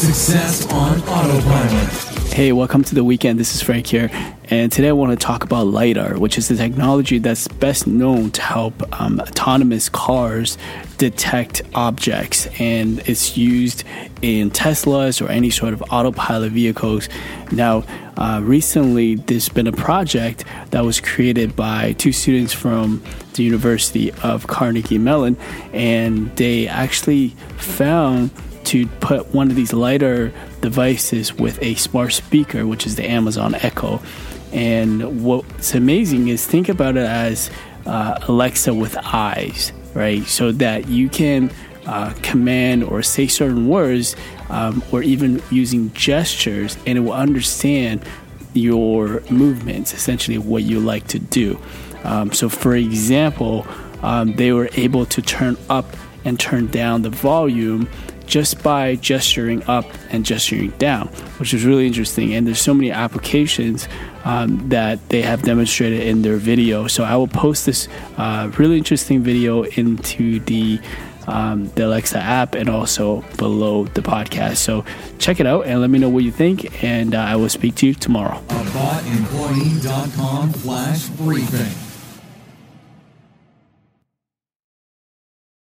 Success on Autopilot. Hey, welcome to the weekend. This is Frank here, and today I want to talk about LiDAR, which is the technology that's best known to help um, autonomous cars detect objects, and it's used in Teslas or any sort of autopilot vehicles. Now, uh, recently, there's been a project that was created by two students from the University of Carnegie Mellon, and they actually found to put one of these LiDAR devices with a smart speaker, which is the Amazon Echo. And what's amazing is think about it as uh, Alexa with eyes, right? So that you can uh, command or say certain words um, or even using gestures and it will understand your movements, essentially what you like to do. Um, so, for example, um, they were able to turn up and turn down the volume just by gesturing up and gesturing down, which is really interesting. And there's so many applications um, that they have demonstrated in their video. So I will post this uh, really interesting video into the um, the Alexa app and also below the podcast. So check it out and let me know what you think. And uh, I will speak to you tomorrow. AboutEmployee.com slash briefing.